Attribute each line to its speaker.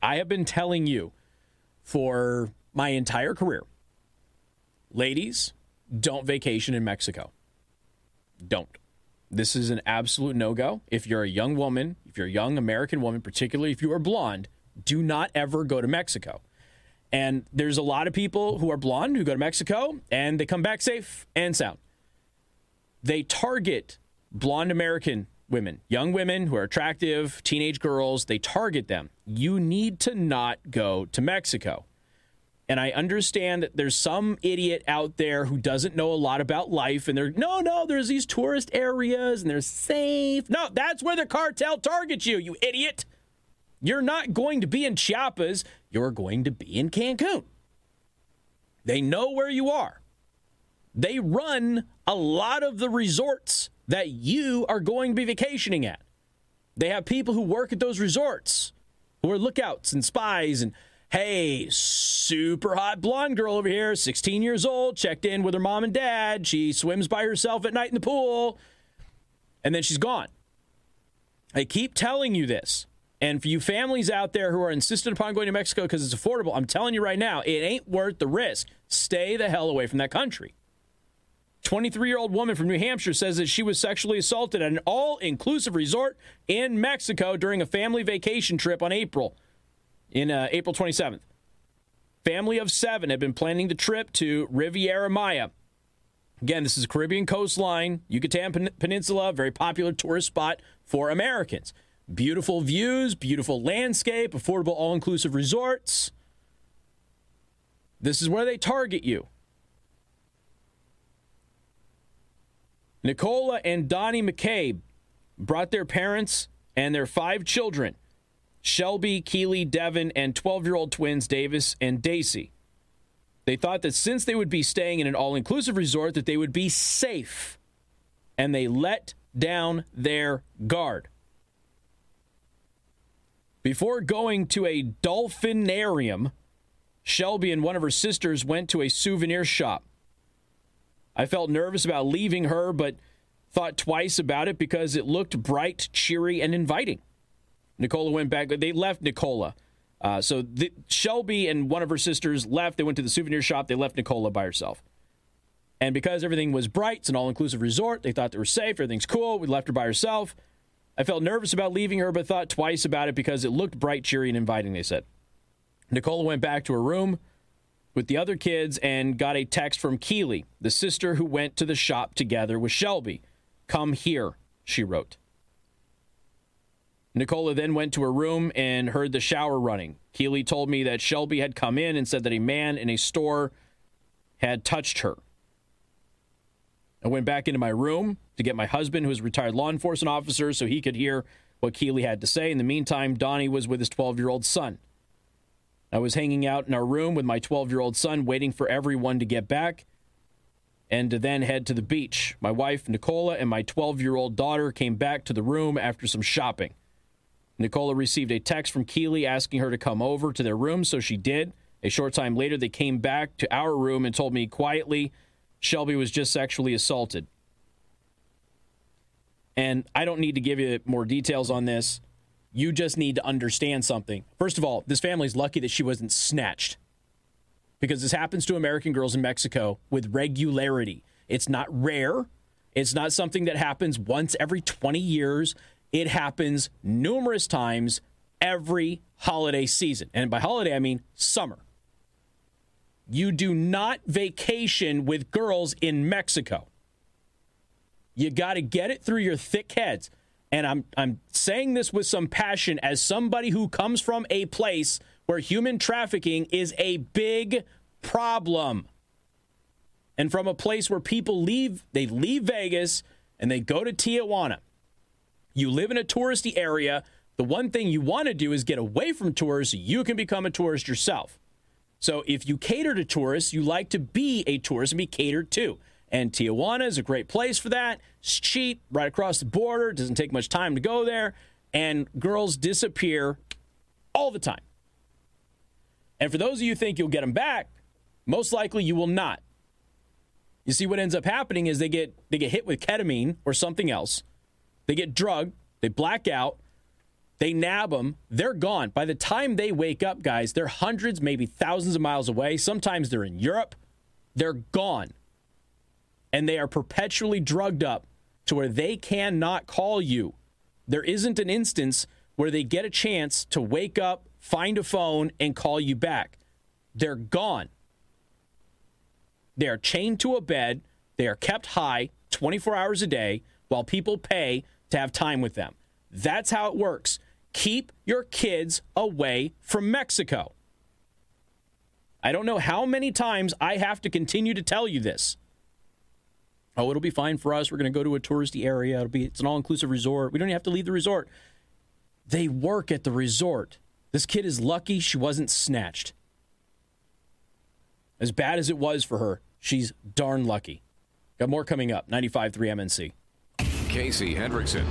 Speaker 1: I have been telling you for my entire career ladies, don't vacation in Mexico. Don't. This is an absolute no go. If you're a young woman, if you're a young American woman, particularly if you are blonde, do not ever go to Mexico. And there's a lot of people who are blonde who go to Mexico and they come back safe and sound. They target blonde American women, young women who are attractive, teenage girls, they target them. You need to not go to Mexico. And I understand that there's some idiot out there who doesn't know a lot about life and they're, no, no, there's these tourist areas and they're safe. No, that's where the cartel targets you, you idiot. You're not going to be in Chiapas, you're going to be in Cancun. They know where you are. They run a lot of the resorts that you are going to be vacationing at. They have people who work at those resorts who are lookouts and spies and hey, super hot blonde girl over here, 16 years old, checked in with her mom and dad. She swims by herself at night in the pool, and then she's gone. I keep telling you this. And for you families out there who are insistent upon going to Mexico because it's affordable, I'm telling you right now, it ain't worth the risk. Stay the hell away from that country. 23 year old woman from New Hampshire says that she was sexually assaulted at an all inclusive resort in Mexico during a family vacation trip on April, in uh, April 27th. Family of seven had been planning the trip to Riviera Maya. Again, this is Caribbean coastline, Yucatan Peninsula, very popular tourist spot for Americans. Beautiful views, beautiful landscape, affordable all inclusive resorts. This is where they target you. Nicola and Donnie McCabe brought their parents and their five children Shelby, Keeley, Devin, and 12 year old twins Davis and Daisy. They thought that since they would be staying in an all inclusive resort, that they would be safe. And they let down their guard. Before going to a dolphinarium, Shelby and one of her sisters went to a souvenir shop. I felt nervous about leaving her, but thought twice about it because it looked bright, cheery, and inviting. Nicola went back. They left Nicola. Uh, so the, Shelby and one of her sisters left. They went to the souvenir shop. They left Nicola by herself. And because everything was bright, it's an all inclusive resort, they thought they were safe. Everything's cool. We left her by herself. I felt nervous about leaving her, but thought twice about it because it looked bright, cheery, and inviting, they said. Nicola went back to her room with the other kids and got a text from Keely, the sister who went to the shop together with Shelby. Come here, she wrote. Nicola then went to her room and heard the shower running. Keely told me that Shelby had come in and said that a man in a store had touched her. I went back into my room to get my husband, who is a retired law enforcement officer, so he could hear what Keely had to say. In the meantime, Donnie was with his 12 year old son. I was hanging out in our room with my 12 year old son, waiting for everyone to get back and to then head to the beach. My wife, Nicola, and my 12 year old daughter came back to the room after some shopping. Nicola received a text from Keely asking her to come over to their room, so she did. A short time later, they came back to our room and told me quietly Shelby was just sexually assaulted. And I don't need to give you more details on this. You just need to understand something. First of all, this family's lucky that she wasn't snatched because this happens to American girls in Mexico with regularity. It's not rare, it's not something that happens once every 20 years. It happens numerous times every holiday season. And by holiday, I mean summer. You do not vacation with girls in Mexico. You got to get it through your thick heads. And I'm I'm saying this with some passion as somebody who comes from a place where human trafficking is a big problem. And from a place where people leave they leave Vegas and they go to Tijuana. You live in a touristy area. The one thing you want to do is get away from tourists you can become a tourist yourself. So if you cater to tourists, you like to be a tourist and be catered to. And Tijuana is a great place for that. It's cheap, right across the border. It doesn't take much time to go there. And girls disappear all the time. And for those of you who think you'll get them back, most likely you will not. You see, what ends up happening is they get they get hit with ketamine or something else. They get drugged, they black out, They nab them, they're gone. By the time they wake up, guys, they're hundreds, maybe thousands of miles away. Sometimes they're in Europe. They're gone. And they are perpetually drugged up to where they cannot call you. There isn't an instance where they get a chance to wake up, find a phone, and call you back. They're gone. They are chained to a bed. They are kept high 24 hours a day while people pay to have time with them. That's how it works. Keep your kids away from Mexico. I don't know how many times I have to continue to tell you this. Oh, it'll be fine for us. We're going to go to a touristy area. It'll be it's an all-inclusive resort. We don't even have to leave the resort. They work at the resort. This kid is lucky she wasn't snatched. As bad as it was for her, she's darn lucky. Got more coming up. 95.3 MNC.
Speaker 2: Casey Hendrickson.